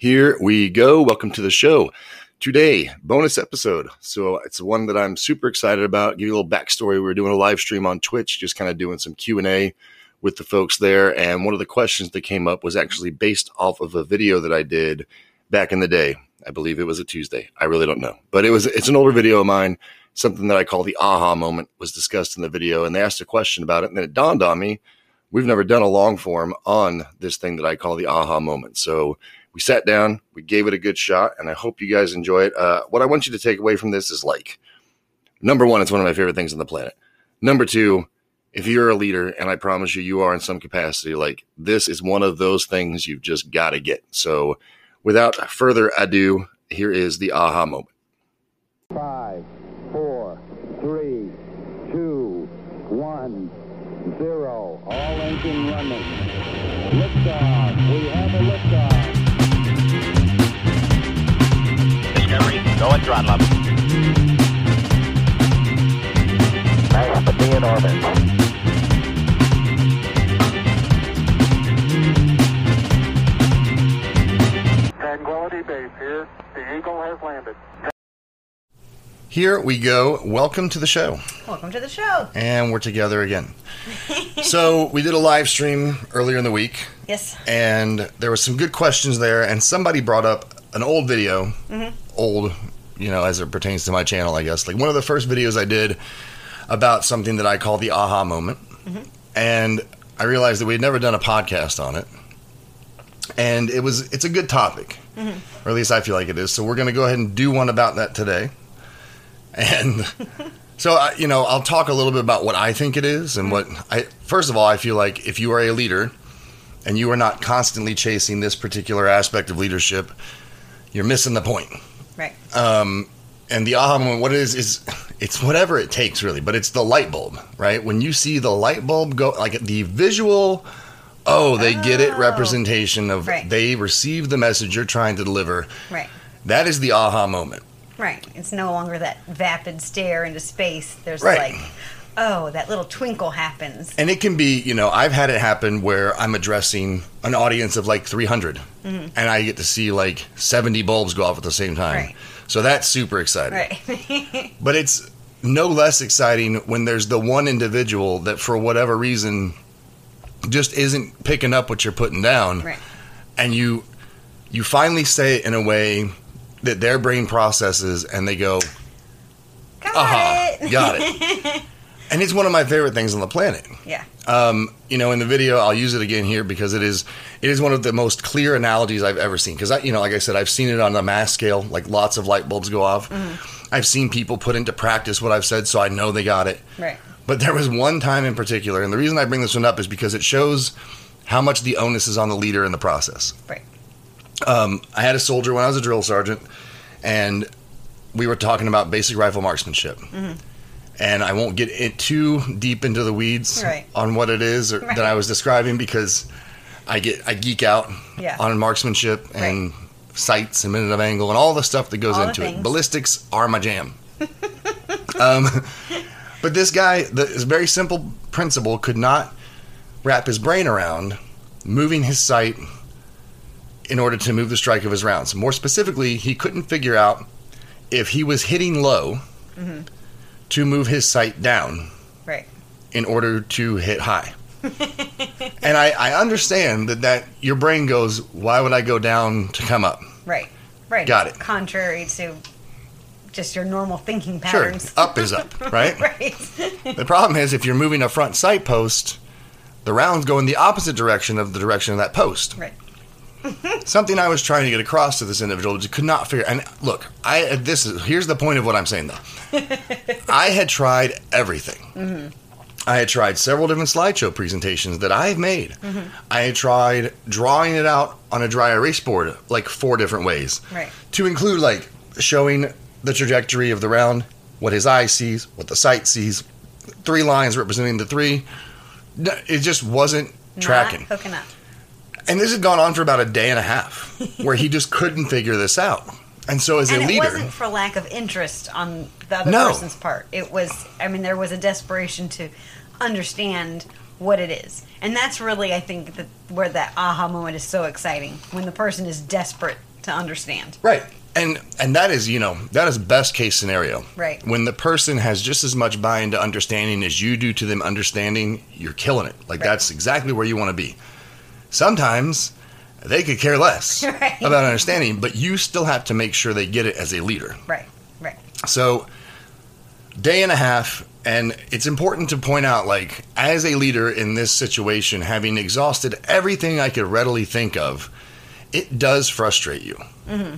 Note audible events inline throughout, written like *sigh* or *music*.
Here we go. Welcome to the show. Today, bonus episode. So it's one that I'm super excited about. Give you a little backstory. We were doing a live stream on Twitch, just kind of doing some Q and A with the folks there. And one of the questions that came up was actually based off of a video that I did back in the day. I believe it was a Tuesday. I really don't know, but it was. It's an older video of mine. Something that I call the aha moment was discussed in the video, and they asked a question about it, and then it dawned on me. We've never done a long form on this thing that I call the aha moment. So we sat down, we gave it a good shot, and I hope you guys enjoy it. Uh, what I want you to take away from this is like, number one, it's one of my favorite things on the planet. Number two, if you're a leader, and I promise you, you are in some capacity, like this is one of those things you've just got to get. So without further ado, here is the aha moment. Five, four, three, two, one, zero. All engine running. Liftoff. We have Discovery, go at throttle up. Nice to be in orbit. Tranquility Base here. The Eagle has landed. Here we go. Welcome to the show. Welcome to the show. And we're together again. *laughs* so we did a live stream earlier in the week, Yes. and there was some good questions there. And somebody brought up an old video, Mm-hmm. Old, you know, as it pertains to my channel, I guess. Like one of the first videos I did about something that I call the aha moment, Mm-hmm. and I realized that we had never done a podcast on it. And it was it's a good topic, Mm-hmm. or at least I feel like it is. So we're going to go ahead and do one about that today. And *laughs* so, I, you know, I'll talk a little bit about what I think it is and what I, first of all, I feel like if you are a leader and you are not constantly chasing this particular aspect of leadership, you're missing the point. Right. Um, and the aha moment, what it is, is it's whatever it takes really, but it's the light bulb, right? When you see the light bulb go, like the visual, oh, they get it Oh. representation of Right. they receive the message you're trying to deliver. right. That is the aha moment. Right. It's no longer that vapid stare into space. There's Right. like, oh, that little twinkle happens. And it can be, you know, I've had it happen where I'm addressing an audience of like 300 mm-hmm. and I get to see like 70 bulbs go off at the same time. Right. So that's super exciting. Right. *laughs* But it's no less exciting when there's the one individual that for whatever reason just isn't picking up what you're putting down right. and you you finally say it in a way that their brain processes and they go, Got aha, it. got it. *laughs* and it's one of my favorite things on the planet. Yeah. Um, you know, in the video, I'll use it again here because it is it is one of the most clear analogies I've ever seen. Because I, you know, like I said, I've seen it on a mass scale, like lots of light bulbs go off. I've seen people put into practice what I've said, so I know they got it. Right. But there was one time in particular, and the reason I bring this one up is because it shows how much the onus is on the leader in the process. Right. Um, I had a soldier when I was a drill sergeant, and we were talking about basic rifle marksmanship. And I won't get it too deep into the weeds Right. on what it is or, *laughs* Right. that I was describing because I get I geek out Yeah. on marksmanship and sights and minute of angle and all the stuff that goes All into it. Ballistics are my jam. *laughs* um, but this guy, the, this very simple principle, could not wrap his brain around moving his sight in order to move the strike of his rounds. More specifically, he couldn't figure out if he was hitting low to move his sight down Right. in order to hit high. *laughs* and I, I understand that, that your brain goes, why would I go down to come up? Right. Right. Got it. Contrary to just your normal thinking patterns. Sure, *laughs* up is up, right? *laughs* right. The problem is if you're moving a front sight post, the rounds go in the opposite direction of the direction of that post. Right. Something I was trying to get across to this individual just could not figure. And look, I this is here's the point of what I'm saying though. *laughs* I had tried everything. Mm-hmm. I had tried several different slideshow presentations that I've made. Mm-hmm. I had tried drawing it out on a dry erase board like four different ways. Right. To include like showing the trajectory of the round, what his eye sees, what the sight sees, three lines representing the three. It just wasn't tracking. Not hooking up. And this had gone on for about a day and a half where he just couldn't figure this out. And so as and a leader, it wasn't for lack of interest on the other No. person's part. It was, I mean, there was a desperation to understand what it is, and that's really, I think, that where that aha moment is so exciting when the person is desperate to understand. Right. And and that is, you know, that is best case scenario. Right. When the person has just as much buy into understanding as you do to them understanding, you're killing it. Like Right. that's exactly where you want to be. Sometimes they could care less *laughs* Right. about understanding, but you still have to make sure they get it as a leader. Right. Right. So, day and a half, and it's important to point out like, as a leader in this situation, having exhausted everything I could readily think of, it does frustrate you. Mm-hmm.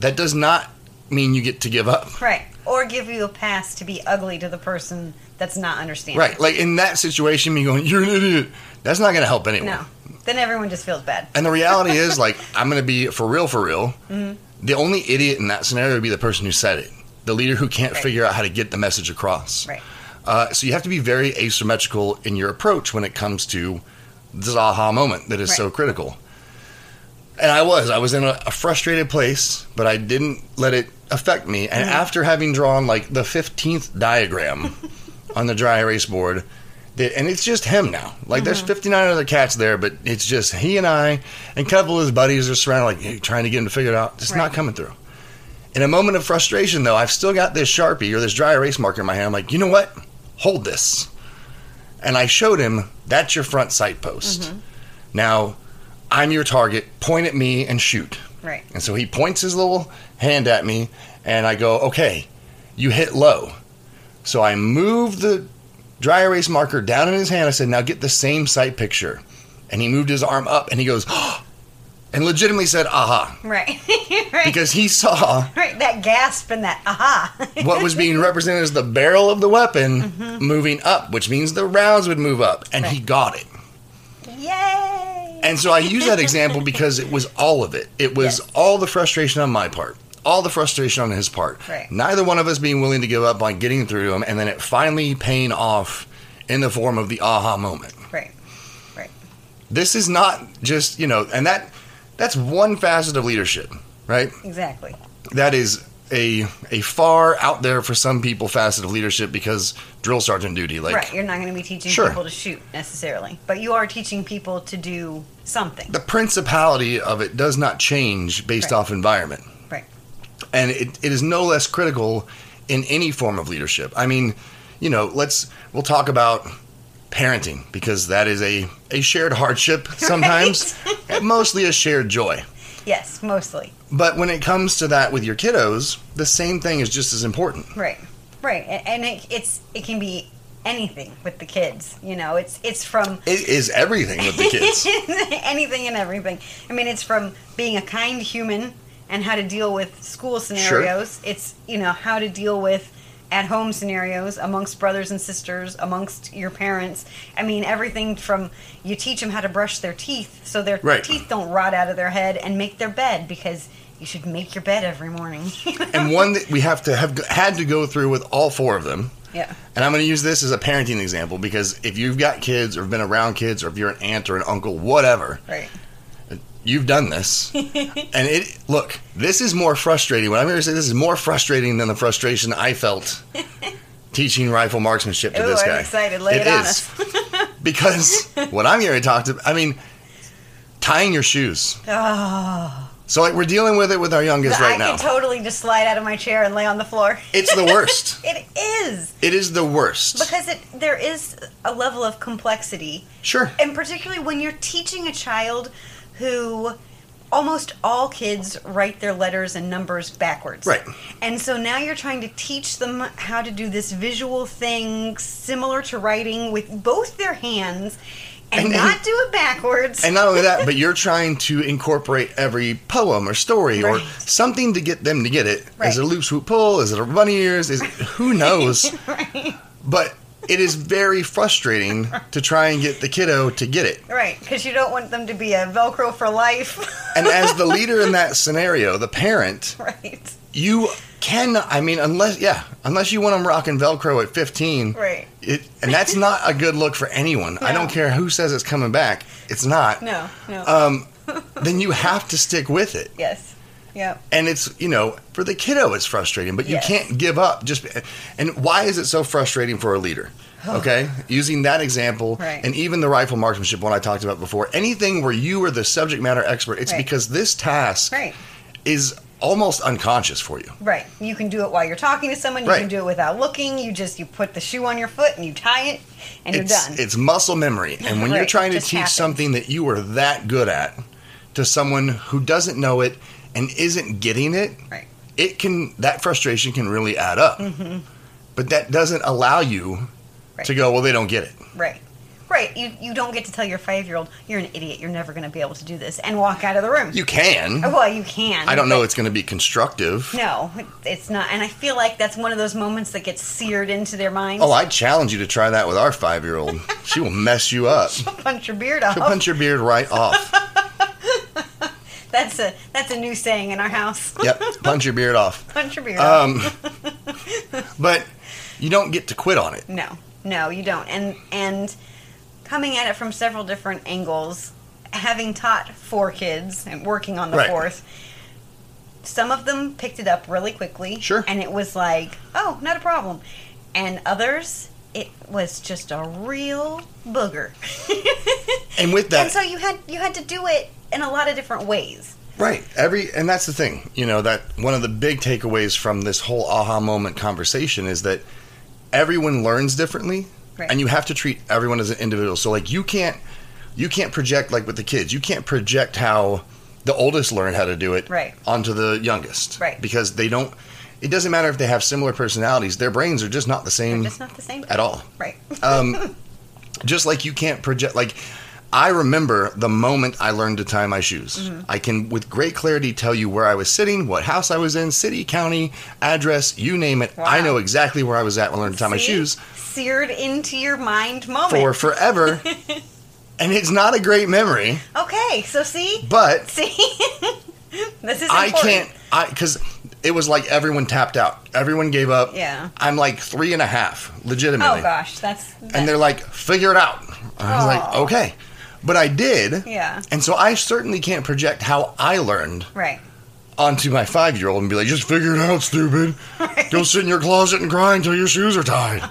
That does not mean you get to give up. Right. Or give you a pass to be ugly to the person that's not understanding. Right. Like in that situation, me going, you're an idiot, that's not going to help anyone. No. Then everyone just feels bad. And the reality is, *laughs* like, I'm going to be for real, for real. Mm-hmm. The only idiot in that scenario would be the person who said it, the leader who can't Right. figure out how to get the message across. Right. Uh, so you have to be very asymmetrical in your approach when it comes to this aha moment that is so critical. And I was, I was in a, a frustrated place, but I didn't let it affect me. And after having drawn like the 15th diagram *laughs* on the dry erase board, and it's just him now. Like there's mm-hmm. 59 other cats there, but it's just he and I, and a couple of his buddies are surrounded, like trying to get him to figure it out. It's not coming through. In a moment of frustration, though, I've still got this sharpie or this dry erase marker in my hand. I'm like, you know what? Hold this. And I showed him that's your front sight post. Mm-hmm. Now, I'm your target. Point at me and shoot. Right. And so he points his little hand at me, and I go, okay, you hit low. So I move the dry erase marker down in his hand. I said, now get the same sight picture. And he moved his arm up, and he goes, *gasps* and legitimately said, aha, Right. *laughs* right. because he saw right. That gasp and that aha. *laughs* what was being represented as the barrel of the weapon mm-hmm. moving up, which means the rounds would move up, and he got it. Yay. And so I use that example because it was all of it. It was *laughs* Yes. all the frustration on my part, all the frustration on his part. Right. Neither one of us being willing to give up on getting through to him, and then it finally paying off in the form of the aha moment. Right. Right. This is not just you know, and that that's one facet of leadership, right? Exactly. That is a a far out there for some people facet of leadership because drill sergeant duty, like right. You're not going to be teaching Sure. people to shoot necessarily, but you are teaching people to do something. the principality of it does not change based Right. off environment. Right. And it, it is no less critical in any form of leadership. I mean, you know, let's we'll talk about parenting because that is a, a shared hardship *laughs* sometimes, *laughs* and mostly a shared joy. Yes. Mostly. But when it comes to that with your kiddos, the same thing is just as important. Right. Right. And it, it's it can be anything with the kids. You know, it's it's from It is everything with the kids. *laughs* anything and everything. I mean, it's from being a kind human and how to deal with school scenarios. It's you know how to deal with at home scenarios amongst brothers and sisters, amongst your parents. I mean, everything from you teach them how to brush their teeth so their Right. teeth don't rot out of their head and make their bed because you should make your bed every morning. *laughs* and one that we have to have had to go through with all four of them yeah. And I'm going to use this as a parenting example because if you've got kids or been around kids or if you're an aunt or an uncle, whatever, Right. You've done this. *laughs* and it look, this is more frustrating. When I'm here to say this is more frustrating than the frustration I felt *laughs* teaching rifle marksmanship to Ooh, this I'm guy. excited. Lay it on is. *laughs* because what I'm here to talk to, I mean, tying your shoes. Oh, So like we're dealing with it with our youngest I right now. I can totally just slide out of my chair and lay on the floor. it's the worst. It is. it is the worst. Because it there is a level of complexity, Sure. and particularly when you're teaching a child who almost all kids write their letters and numbers backwards. Right. And so now you're trying to teach them how to do this visual thing similar to writing with both their hands and, And- not do it backwards. And not only that, but *laughs* you're trying to incorporate every poem or story or something to get them to get it. Is Right. it a loop swoop pull? Is it a bunny ears? Is it, who knows? *laughs* right. But it is very frustrating to try and get the kiddo to get it. Right, because you don't want them to be a Velcro for life. And as the leader in that *laughs* scenario, the parent, right. you can I mean unless yeah, unless you want them rocking Velcro at 15. Right. It, and that's not a good look for anyone. I don't care who says it's coming back. It's not. No, no. Um, *laughs* then you have to stick with it. yes. Yep. and it's you know for the kiddo it's frustrating but you Yes. can't give up just and why is it so frustrating for a leader Okay, using that example, Right. and even the rifle marksmanship one I talked about before, anything where you are the subject matter expert, it's Right. because this task Right. is almost unconscious for you. Right. You can do it while you're talking to someone. You can do it without looking. You just you put the shoe on your foot and you tie it and it's, you're done. It's muscle memory. And when you're trying to teach happens. something that you are that good at to someone who doesn't know it and isn't getting it, right. it can that frustration can really add up. But that doesn't allow you Mm-hmm. Right. to go, well, they don't get it. Right. Right. You you don't get to tell your five year old you're an idiot. You're never going to be able to do this and walk out of the room. You can. well, you can. I don't know it's going to be constructive. No, it's not. And I feel like that's one of those moments that gets seared into their minds. Oh, I challenge you to try that with our five year old. *laughs* She will mess you up. She'll punch your beard off. She'll punch your beard right off. *laughs* *laughs* That's a that's a new saying in our house. *laughs* Yep, punch your beard off. *laughs* punch your beard off. Um, but you don't get to quit on it. No, no, you don't. And and coming at it from several different angles, having taught four kids and working on the Right. fourth, some of them picked it up really quickly. Sure. And it was like, oh, not a problem. And others, it was just a real booger. And with that, and so you had you had to do it in a lot of different ways. Right. Every and that's the thing. You know, that one of the big takeaways from this whole aha moment conversation is that everyone learns differently Right. and you have to treat everyone as an individual. So like you can't you can't project like with the kids. You can't project how the oldest learned how to do it Right. onto the youngest. Right. Because they don't it doesn't matter if they have similar personalities. Their brains are just not the They're same just not the same. at all. Right. Um, *laughs* just like you can't project like I remember the moment I learned to tie my shoes. Mm-hmm. I can with great clarity tell you where I was sitting, what house I was in, city, county, address, you name it. I know exactly where I was at when I learned to tie my shoes Seared into your mind moment. for forever. *laughs* and it's not a great memory, Okay, so see? but *laughs* See? this is I important. can't I because it was like everyone tapped out. Everyone gave up. Yeah. I'm like three and a half, legitimately. Oh gosh, that's and they're like, figure it out. I was like, okay. But I did. Yeah. And so I certainly can't project how I learned right. onto my five year old and be like, just figure it out, stupid. Go sit in your closet and cry until your shoes are tied.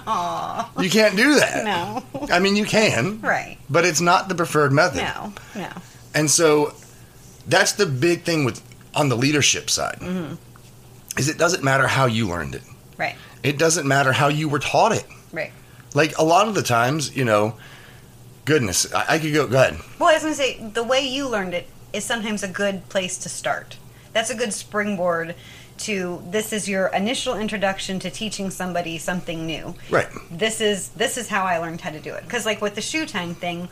You can't do that. No. I mean, you can, Right. but it's not the preferred method. No. No. And so that's the big thing with on the leadership side. Mm-hmm. Is it doesn't matter how you learned it. Right. It doesn't matter how you were taught it. Right. Like a lot of the times, you know, goodness, I, I could go. Go ahead. Well, I was gonna say the way you learned it is sometimes a good place to start. That's a good springboard to this is your initial introduction to teaching somebody something new. Right. This is this is how I learned how to do it. Because like with the shoe tying thing,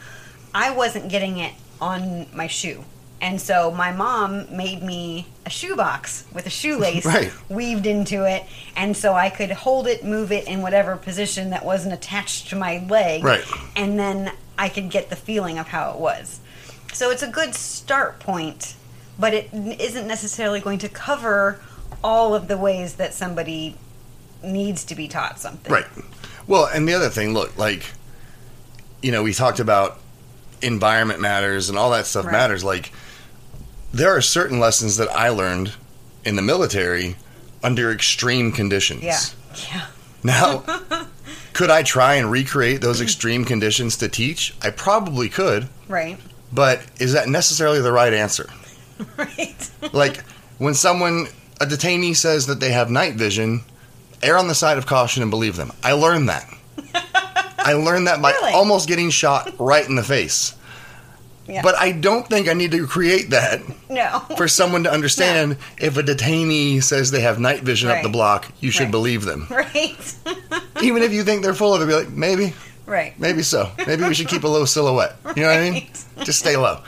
I wasn't getting it on my shoe. And so my mom made me a shoebox with a shoelace *laughs* Right. weaved into it, and so I could hold it, move it in whatever position that wasn't attached to my leg, Right. and then I could get the feeling of how it was. So it's a good start point, but it isn't necessarily going to cover all of the ways that somebody needs to be taught something. Right. Well, and the other thing, look, like, you know, we talked about environment matters and all that stuff Right. matters. Like, there are certain lessons that I learned in the military under extreme conditions. Yeah. *laughs* Yeah. Now, *laughs* could I try and recreate those extreme conditions to teach? I probably could, Right. but is that necessarily the right answer? *laughs* Right. like when someone a detainee says that they have night vision err on the side of caution and believe them i learned that *laughs* i learned that by Really? almost getting shot right in the face Yeah. but i don't think i need to create that no. *laughs* for someone to understand if a detainee says they have night vision up the block you should Right. believe them *laughs* right. *laughs* even if you think they're full of it be like maybe right. maybe so maybe we should keep a low silhouette you know what i mean just stay low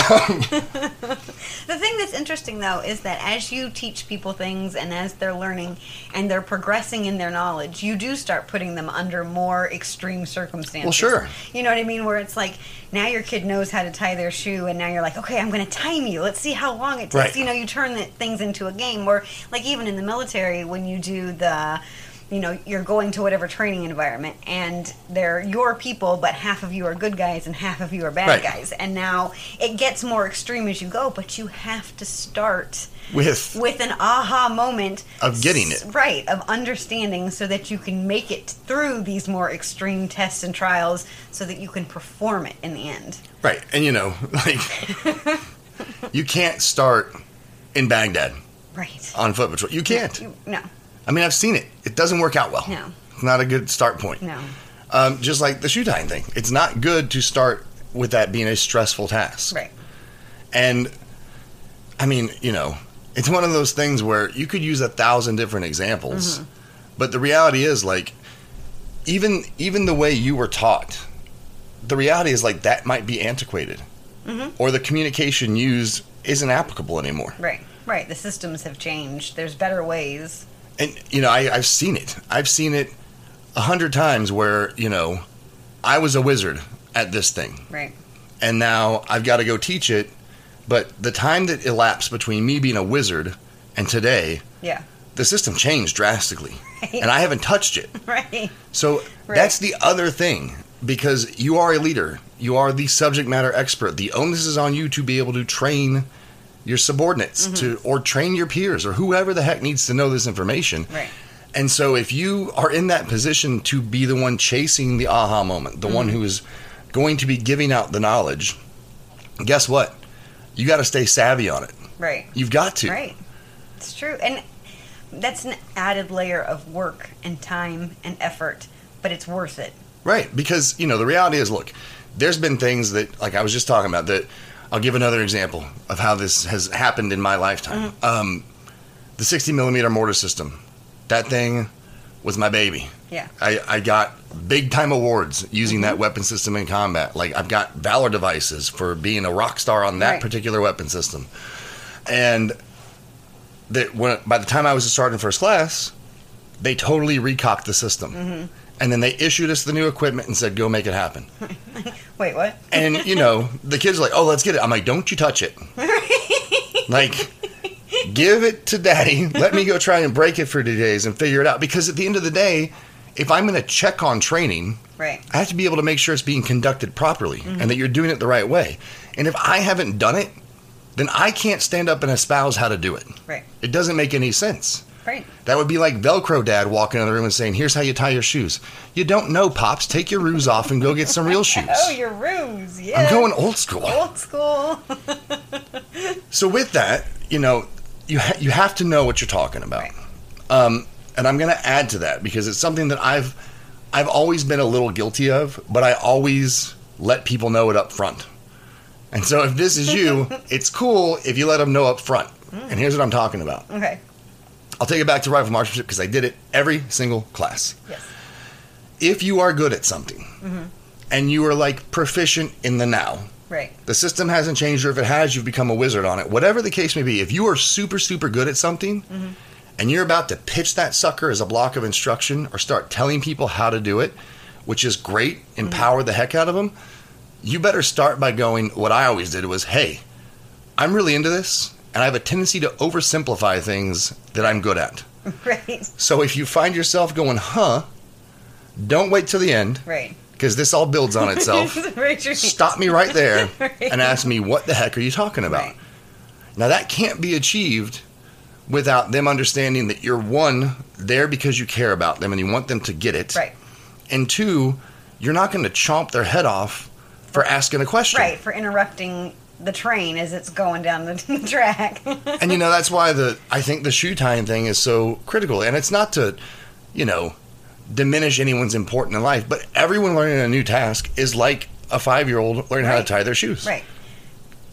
*laughs* The thing that's interesting though is that as you teach people things and as they're learning and they're progressing in their knowledge, you do start putting them under more extreme circumstances. Well, sure. You know what I mean? Where it's like now your kid knows how to tie their shoe, and now you're like, okay, I'm going to time you. Let's see how long it takes. Right. You know, you turn the things into a game. Where like even in the military, when you do the you know you're going to whatever training environment and they're your people but half of you are good guys and half of you are bad Right. guys and now it gets more extreme as you go but you have to start With with an aha moment Of getting it. right of understanding so that you can make it through these more extreme tests and trials so that you can perform it in the end right, and you know, *laughs* like *laughs* you can't start in Baghdad right on foot patrol. You can't. You- no I mean, I've seen it. It doesn't work out well. No. It's not a good start point. no Um, just like the shoe tying thing, it's not good to start with that being a stressful task. right And I mean, you know, it's one of those things where you could use a thousand different examples, Mm-hmm. but the reality is like even even the way you were taught, the reality is like that might be antiquated, Mm-hmm. or the communication used isn't applicable anymore. right right the systems have changed there's better ways And you know, I, I've seen it. I've seen it a hundred times where you know I was a wizard at this thing, right and now I've got to go teach it. But the time that elapsed between me being a wizard and today, yeah the system changed drastically, and I haven't touched it. *laughs* right So Right. that's the other thing because you are a leader, you are the subject matter expert. The onus is on you to be able to train your subordinates Mm-hmm. to or train your peers or whoever the heck needs to know this information. right And so if you are in that position to be the one chasing the aha moment, the one Mm-hmm. who is going to be giving out the knowledge, guess what? You got to stay savvy on it. right You've got to. Right. It's true. And that's an added layer of work and time and effort, but it's worth it. Right, because you know the reality is, look, there's been things that, like I was just talking about, that I'll give another example of how this has happened in my lifetime. Mm. Um, the 60 millimeter mortar system, that thing was my baby. Yeah. I, I got big time awards using that mm-hmm. weapon system in combat. Like I've got valor devices for being a rock star on that Right. particular weapon system, and that when by the time I was a sergeant first class, they totally recocked the system. Mm-hmm. And then they issued us the new equipment and said, "Go make it happen." *laughs* Wait, what? And you know, the kids are like, "Oh, let's get it." I'm like, "Don't you touch it." *laughs* like, give it to daddy. Let me go try and break it for two days and figure it out. Because at the end of the day, if I'm going to check on training, Right. I have to be able to make sure it's being conducted properly and that you're doing it the right way. And if I haven't done it, then I can't stand up and espouse how to do it. Right. It doesn't make any sense. Right. That would be like Velcro dad walking in the room and saying, Here's how you tie your shoes. You don't know, Pops. Take your ruse off and go get some real *laughs* shoes. Oh, your ruse. Yeah. I'm going old school. old school. *laughs* So with that, you know, you ha- you have to know what you're talking about. Right. Um, and I'm going to add to that because it's something that I've I've always been a little guilty of, but I always let people know it up front. And so if this is you, *laughs* it's cool if you let them know up front. And here's what I'm talking about. okay. I'll take it back to rifle marksmanship because I did it every single class. Yes. If you are good at something mm-hmm. and you are like proficient in the now, Right. the system hasn't changed, or if it has, you've become a wizard on it. Whatever the case may be, if you are super, super good at something mm-hmm. and you're about to pitch that sucker as a block of instruction or start telling people how to do it, which is great, mm-hmm. empower the heck out of them, you better start by going, what I always did was, hey, I'm really into this, and I have a tendency to oversimplify things that I'm good at. *laughs* Right. So if you find yourself going, huh, don't wait till the end, Right. because this all builds on *laughs* itself hand. stop me right there *laughs* Right. and ask me what the heck are you talking about Right. now that can't be achieved without them understanding that you're one there because you care about them and you want them to get it Right. and two you're not going to chomp their head off for asking a question Right. For interrupting the train as it's going down the, *laughs* the track. and you know that's why the i think the shoe tying thing is so critical and it's not to you know diminish anyone's important in life but everyone learning a new task is like a five year old learning how to tie their shoes Right.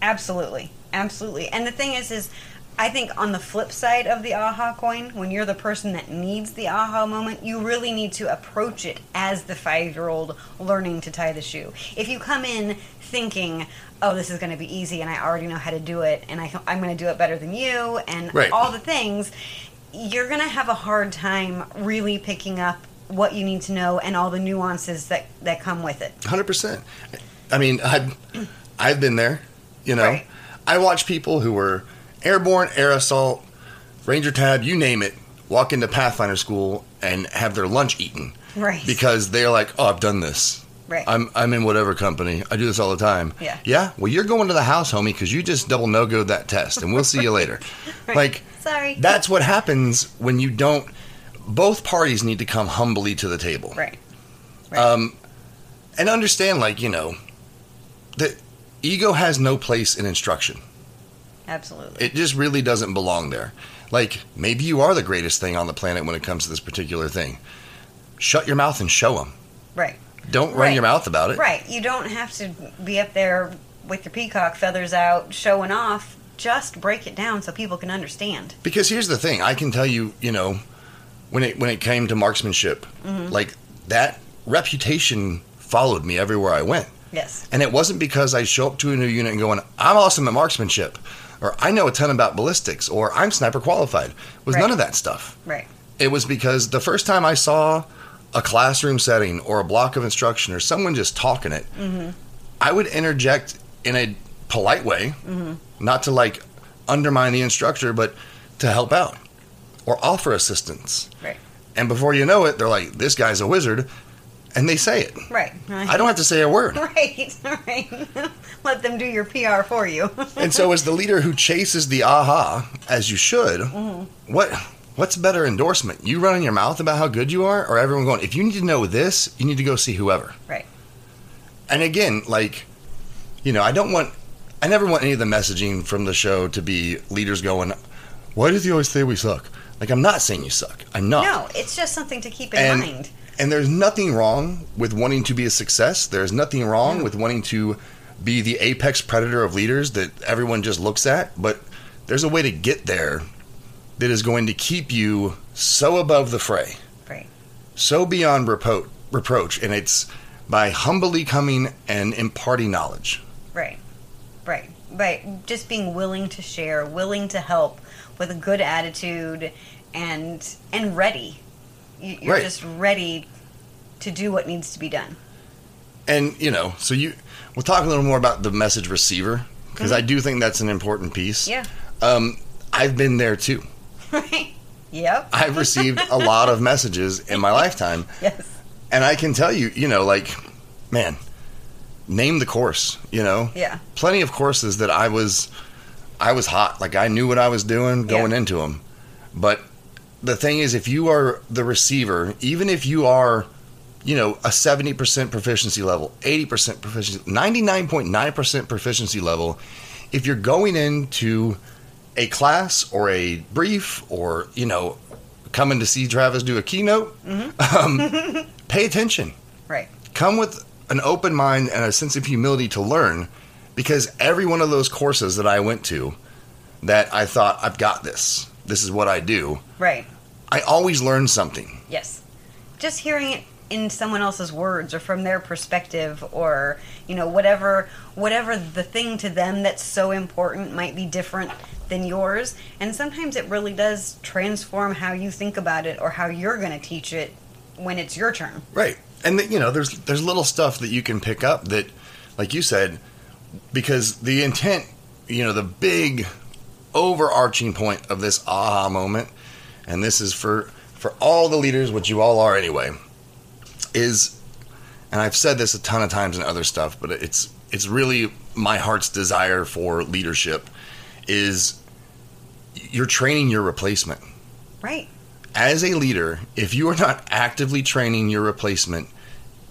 Absolutely. Absolutely. And the thing is is I think on the flip side of the aha coin, when you're the person that needs the aha moment, you really need to approach it as the 5-year-old learning to tie the shoe. If you come in thinking, "Oh, this is going to be easy and I already know how to do it and I, I'm going to do it better than you" and Right. all the things, you're going to have a hard time really picking up what you need to know and all the nuances that that come with it. Hundred percent. I mean, I've *clears throat* I've been there. You know, Right. I watch people who were airborne, air assault, ranger tab, you name it, walk into Pathfinder school and have their lunch eaten Right. because they're like, "Oh, I've done this. Right. I'm I'm in whatever company. I do this all the time." Yeah. Yeah. Well, you're going to the house, homie, because you just double no go that test, and we'll see you later. *laughs* Like Sorry. that's what happens when you don't. Both parties need to come humbly to the table right. Right. um, and understand, like you know, that ego has no place in instruction. Absolutely. It just really doesn't belong there. Like maybe you are the greatest thing on the planet when it comes to this particular thing. Shut your mouth and show them. right. Don't run Right. your mouth about it. Right. You don't have to be up there with your peacock feathers out showing off. Just break it down so people can understand. Because here's the thing, I can tell you, you know, when it when it came to marksmanship, Mm-hmm. like that reputation followed me everywhere I went. Yes. And it wasn't because I show up to a new unit and going, I'm awesome at marksmanship, or I know a ton about ballistics, or I'm sniper qualified. Was Right. none of that stuff. Right. It was because the first time I saw a classroom setting or a block of instruction or someone just talking it, Mm-hmm. I would interject in a polite way, Mm-hmm. not to like undermine the instructor, but to help out or offer assistance. Right. And before you know it, they're like, this guy's a wizard. And they say it. Right. I don't have to say a word. *laughs* Right. Right. *laughs* Let them do your PR for you. *laughs* And so, as the leader who chases the aha, as you should, Mm-hmm. what what's better endorsement? You running your mouth about how good you are, or everyone going, if you need to know this, you need to go see whoever. Right. And again, like, you know, I don't want, I never want any of the messaging from the show to be leaders going, why does he always say we suck? Like, I'm not saying you suck. I'm not. No, it's just something to keep in And- mind. And there's nothing wrong with wanting to be a success. There's nothing wrong with wanting to be the apex predator of leaders that everyone just looks at. But there's a way to get there that is going to keep you so above the fray, Right. so beyond repro- reproach. And it's by humbly coming and imparting knowledge. Right. Right. Right. Just being willing to share, willing to help with a good attitude and and ready. You- You're Right. just ready to do what needs to be done. And, you know, so you, we'll talk a little more about the message receiver because I do think that's an important piece. Yeah. Um, I've been there too. Right. *laughs* Yep. *laughs* I've received a lot of messages in my lifetime, *laughs* Yes. and I can tell you, you know, like, man, name the course. You know, Yeah. plenty of courses that I was, I was hot. Like I knew what I was doing going Yeah. into them. But the thing is, if you are the receiver, even if you are, you know, a seventy percent proficiency level, eighty percent proficiency, ninety nine point nine percent proficiency level, if you're going into a class or a brief or you know coming to see Travis do a keynote, um, *laughs* pay attention. Right. Come with an open mind and a sense of humility to learn, because every one of those courses that I went to, that I thought I've got this, this is what I do. Right. I always learn something. Yes. Just hearing it in someone else's words or from their perspective or, you know, whatever whatever the thing to them that's so important might be different than yours. And sometimes it really does transform how you think about it or how you're going to teach it when it's your turn. Right. And you know, there's there's little stuff that you can pick up that, like you said, because the intent, you know, the big overarching point of this aha moment, and this is for for all the leaders, which you all are anyway, is, and I've said this a ton of times in other stuff, but it's it's really my heart's desire for leadership, is you're training your replacement Right. as a leader, if you are not actively training your replacement,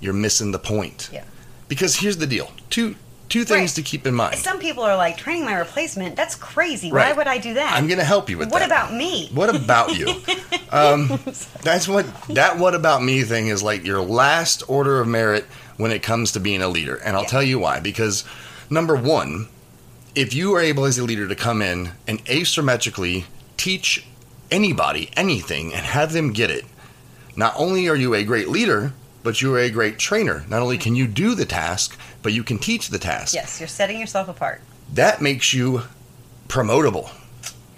you're missing the point. Yeah. Because here's the deal. Two two things Right. to keep in mind. Some people are like training my replacement. That's crazy. Why would I do that? I'm going to help you with what that. What about me? What about you? *laughs* um, that's what that what about me thing is like your last order of merit when it comes to being a leader. And I'll Yeah. tell you why. Because number one, if you are able as a leader to come in and asymmetrically teach anybody anything and have them get it, not only are you a great leader, but you are a great trainer. Not only can you do the task, but you can teach the task. Yes, you're setting yourself apart. That makes you promotable.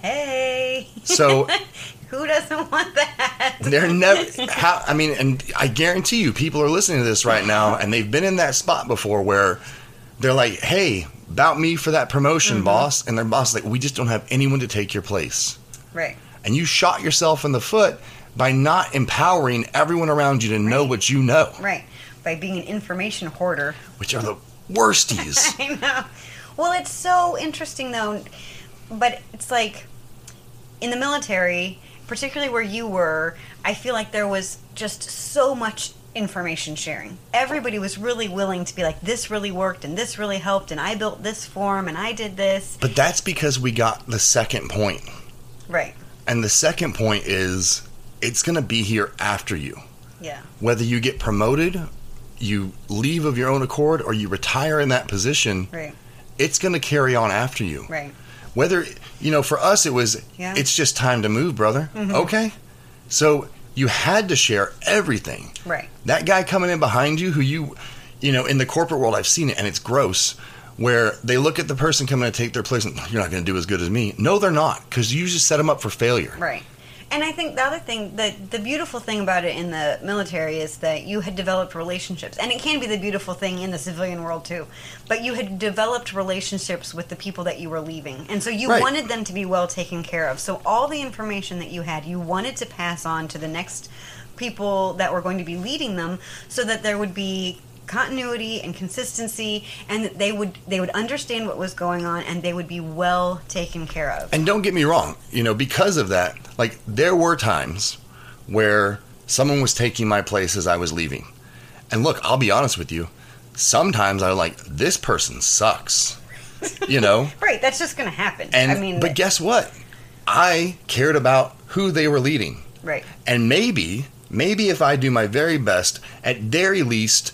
Hey. So *laughs* Who doesn't want that? They're never. *laughs* How, I mean, and I guarantee you, people are listening to this right now, and they've been in that spot before where they're like, "Hey, about me for that promotion, mm-hmm. boss," and their boss is like, "We just don't have anyone to take your place." Right. and you shot yourself in the foot by not empowering everyone around you to know what you know, Right. By being an information hoarder. which are the worsties. *laughs* I know. Well, it's so interesting though, but it's like in the military, particularly where you were, I feel like there was just so much information sharing. Everybody was really willing to be like, this really worked and this really helped, and I built this form and I did this. but that's because we got the second point. Right. And the second point is it's going to be here after you. Yeah. Whether you get promoted, you leave of your own accord, or you retire in that position, Right. it's going to carry on after you. Right. Whether, you know, for us, it was, Yeah. Mm-hmm. it's just time to move, brother. Okay. So you had to share everything. Right. That guy coming in behind you, who you, you know, in the corporate world, I've seen it and it's gross, where they look at the person coming to take their place and you're not going to do as good as me. No, they're not, because you just set them up for failure. Right. And I think the other thing, the the beautiful thing about it in the military is that you had developed relationships, and it can be the beautiful thing in the civilian world too. But you had developed relationships with the people that you were leaving, and so you Right. wanted them to be well taken care of. So all the information that you had, you wanted to pass on to the next people that were going to be leading them, so that there would be continuity and consistency and that they would they would understand what was going on and they would be well taken care of. And don't get me wrong, you know, because of that, like there were times where someone was taking my place as I was leaving. And look, I'll be honest with you, sometimes I was like, this person sucks. *laughs* You know? Right, that's just going to happen. And I mean, but guess what? I cared about who they were leading. right, And maybe, maybe if I do my very best, at very least,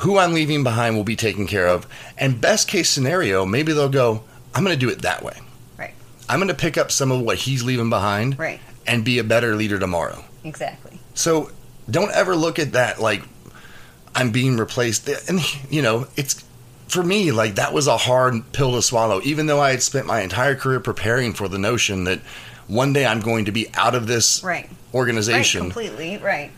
who I'm leaving behind will be taken care of. And best case scenario, maybe they'll go, I'm going to do it that way. right, I'm going to pick up some of what he's leaving behind right, and be a better leader tomorrow. exactly. So don't ever look at that like I'm being replaced. And, you know, it's for me, like that was a hard pill to swallow, even though I had spent my entire career preparing for the notion that one day I'm going to be out of this Right, right, organization. completely, right,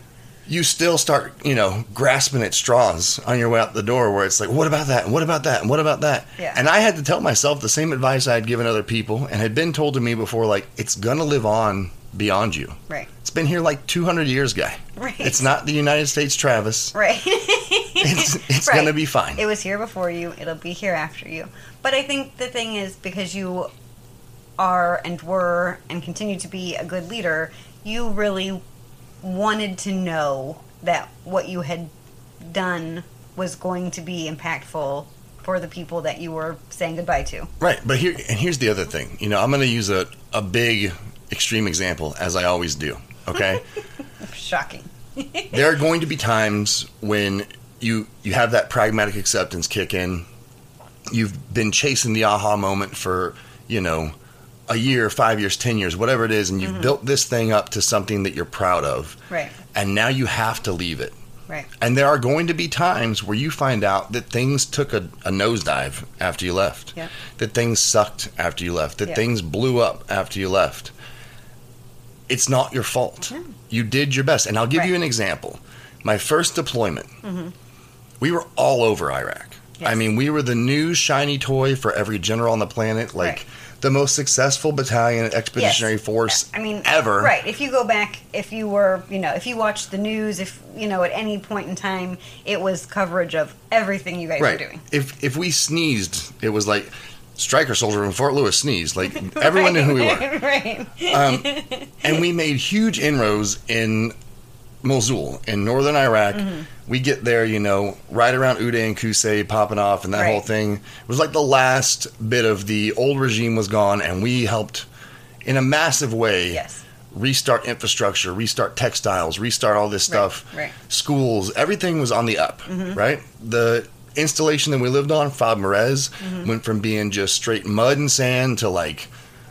you still start, you know, grasping at straws on your way out the door where it's like, what about that? And what about that? And what about that? Yeah. And I had to tell myself the same advice I had given other people and had been told to me before, like, it's going to live on beyond you. right, It's been here like 200 years, guy. right. It's not the United States Travis. right. *laughs* It's, it's Right. going to be fine. It was here before you. It'll be here after you. But I think the thing is because you are and were and continue to be a good leader, you really wanted to know that what you had done was going to be impactful for the people that you were saying goodbye to. Right, but here and here's the other thing. You know, I'm going to use a, a big extreme example as I always do, okay? *laughs* *laughs* Shocking. *laughs* there are going to be times when you you have that pragmatic acceptance kick in. You've been chasing the aha moment for, you know, a year, 5 years, 10 years, whatever it is and you've mm-hmm. built this thing up to something that you're proud of. Right. And now you have to leave it. Right. And there are going to be times where you find out that things took a, a nosedive after you left. Yeah. That things sucked after you left. That Yeah. things blew up after you left. It's not your fault. You did your best. And I'll give you an example. My first deployment, mm-hmm. we were all over Iraq. Yes. I mean, we were the new shiny toy for every general on the planet. Like Right. The most successful battalion expeditionary force I mean, ever. Right. If you go back, if you were, you know, if you watched the news, if you know, at any point in time, it was coverage of everything you guys right. were doing. If if we sneezed, it was like Stryker soldier in Fort Lewis sneezed. Like everyone knew who we *laughs* were. right. Um, and we made huge inroads in Mosul in northern Iraq. Mm-hmm. We get there, you know, right around Uday and Qusay popping off, and that Right. whole thing. It was like the last bit of the old regime was gone, and we helped in a massive way Yes. restart infrastructure, restart textiles, restart all this stuff. Right. Schools, everything was on the up, Mm-hmm. right? The installation that we lived on, FOB Marez, Mm-hmm. went from being just straight mud and sand to like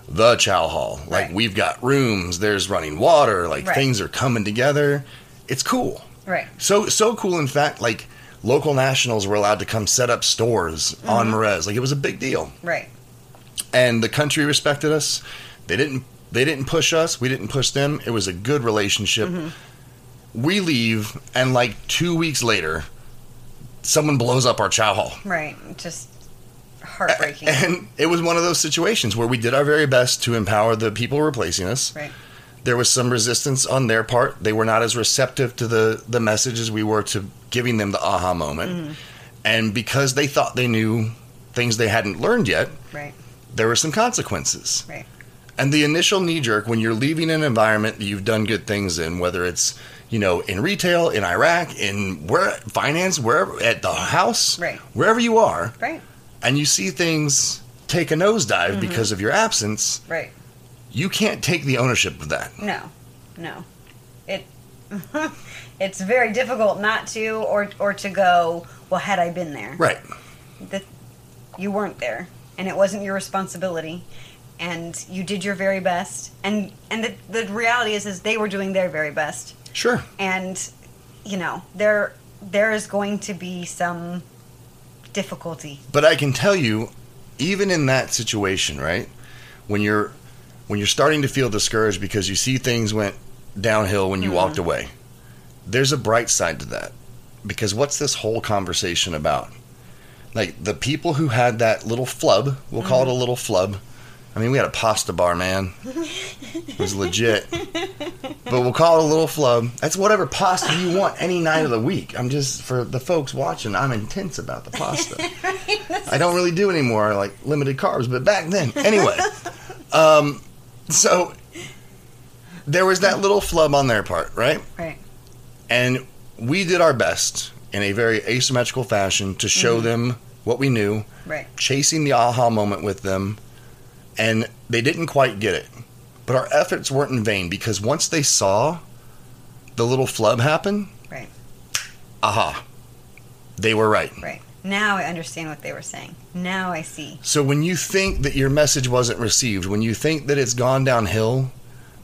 the chow hall. Like Right. we've got rooms, there's running water, like Right. things are coming together. It's cool. Right. So so cool in fact, like local nationals were allowed to come set up stores on Mm-hmm. Marez. Like it was a big deal Right. and the country respected us. They didn't they didn't push us, we didn't push them. It was a good relationship. We leave and like 2 weeks later someone blows up our chow hall. Right. Just heartbreaking. And it was one of those situations where we did our very best to empower the people replacing us. right. There was some resistance on their part. They were not as receptive to the the message as we were to giving them the aha moment. Mm-hmm. And because they thought they knew things they hadn't learned yet, Right. there were some consequences. Right. And the initial knee jerk when you're leaving an environment that you've done good things in, whether it's you know in retail, in Iraq, in where finance, wherever at the house, Right. wherever you are, Right. and you see things take a nosedive mm-hmm. because of your absence, Right. You can't take the ownership of that. No. No. It. *laughs* it's very difficult not to, or or to go. Well, had I been there, Right. that you weren't there, and it wasn't your responsibility, and you did your very best, and and the the reality is is they were doing their very best, Sure. and you know there there is going to be some difficulty. But I can tell you, even in that situation, right, when you're when you're starting to feel discouraged because you see things went downhill when you walked away, there's a bright side to that. Because what's this whole conversation about? Like the people who had that little flub, we'll call it a little flub. I mean, we had a pasta bar, man. It was legit. But we'll call it a little flub. That's whatever pasta you want any night of the week. I'm just for the folks watching. I'm intense about the pasta. *laughs* I don't really do anymore, like limited carbs. But back then, anyway. um, *laughs* so there was that little flub on their part, right? Right. And we did our best in a very asymmetrical fashion to show mm-hmm. them what we knew, Right. chasing the aha moment with them, and they didn't quite get it. But our efforts weren't in vain because once they saw the little flub happen, Right. aha, they were right. Right. Now I understand what they were saying. Now I see. So when you think that your message wasn't received, when you think that it's gone downhill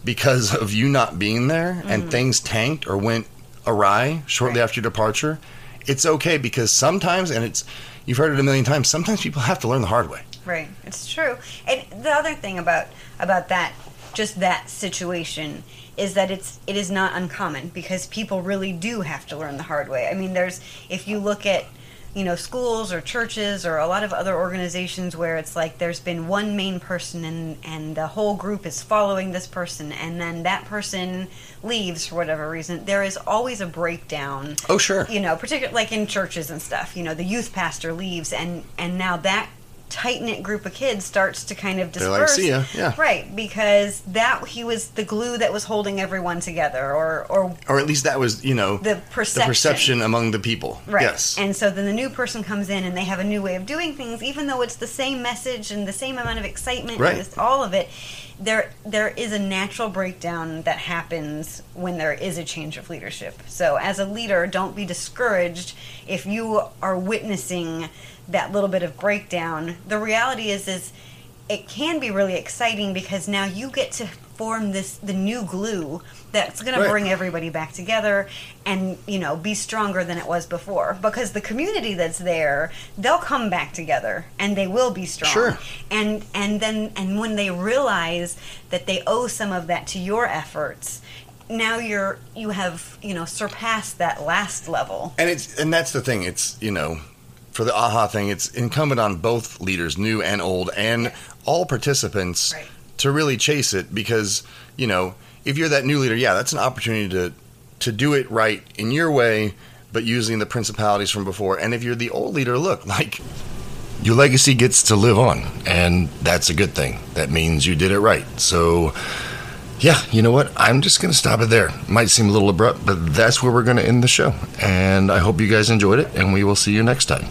because of you not being there and mm-hmm. things tanked or went awry shortly Right. after your departure, it's okay because sometimes, and it's you've heard it a million times, sometimes people have to learn the hard way. Right. It's true. And the other thing about about that just that situation is that it's it is not uncommon because people really do have to learn the hard way. I mean, there's if you look at you know schools or churches or a lot of other organizations where it's like there's been one main person and and the whole group is following this person and then that person leaves for whatever reason there is always a breakdown Oh, sure. you know, particularly like in churches and stuff. You know, the youth pastor leaves, and and now that tight knit group of kids starts to kind of They're disperse. like, "See ya," yeah. Right, because that he was the glue that was holding everyone together, or or Or at least that was, you know, the perception. the perception among the people. Right. Yes. And so then the new person comes in and they have a new way of doing things, even though it's the same message and the same amount of excitement Right. and all of it. There, there is a natural breakdown that happens when there is a change of leadership. So, as a leader, don't be discouraged if you are witnessing that little bit of breakdown. The reality is, is it can be really exciting because now you get to form this the new glue that's going Right. to bring everybody back together and you know be stronger than it was before because the community that's there they'll come back together and they will be strong Sure. and and then and when they realize that they owe some of that to your efforts now you're you have you know surpassed that last level And it's and that's the thing. It's you know, for the aha thing, it's incumbent on both leaders, new and old, and all participants Right. to really chase it because you know if you're that new leader, yeah, that's an opportunity to to do it right in your way, but using the principalities from before. And if you're the old leader, look *laughs* like. Your legacy gets to live on, and that's a good thing. That means you did it right. So, yeah, you know what? I'm just going to stop it there. Might seem a little abrupt, but that's where we're going to end the show. And I hope you guys enjoyed it, and we will see you next time.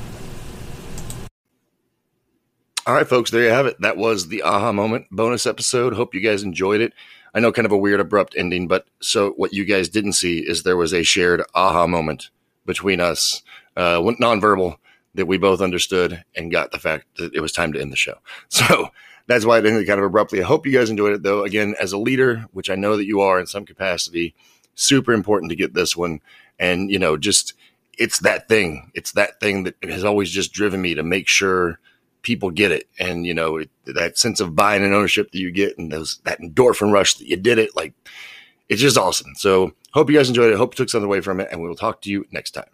All right, folks, there you have it. That was the aha moment bonus episode. Hope you guys enjoyed it. I know kind of a weird, abrupt ending, but so what you guys didn't see is there was a shared aha moment between us, uh, nonverbal, that we both understood and got the fact that it was time to end the show. *laughs* So that's why it ended kind of abruptly. I hope you guys enjoyed it, though. Again, as a leader, which I know that you are in some capacity, super important to get this one. And, you know, just it's that thing. It's that thing that has always just driven me to make sure people get it. And, you know, it, that sense of buying and ownership that you get and those, that endorphin rush that you did it. Like, it's just awesome. So hope you guys enjoyed it. Hope you took something away from it. And we will talk to you next time.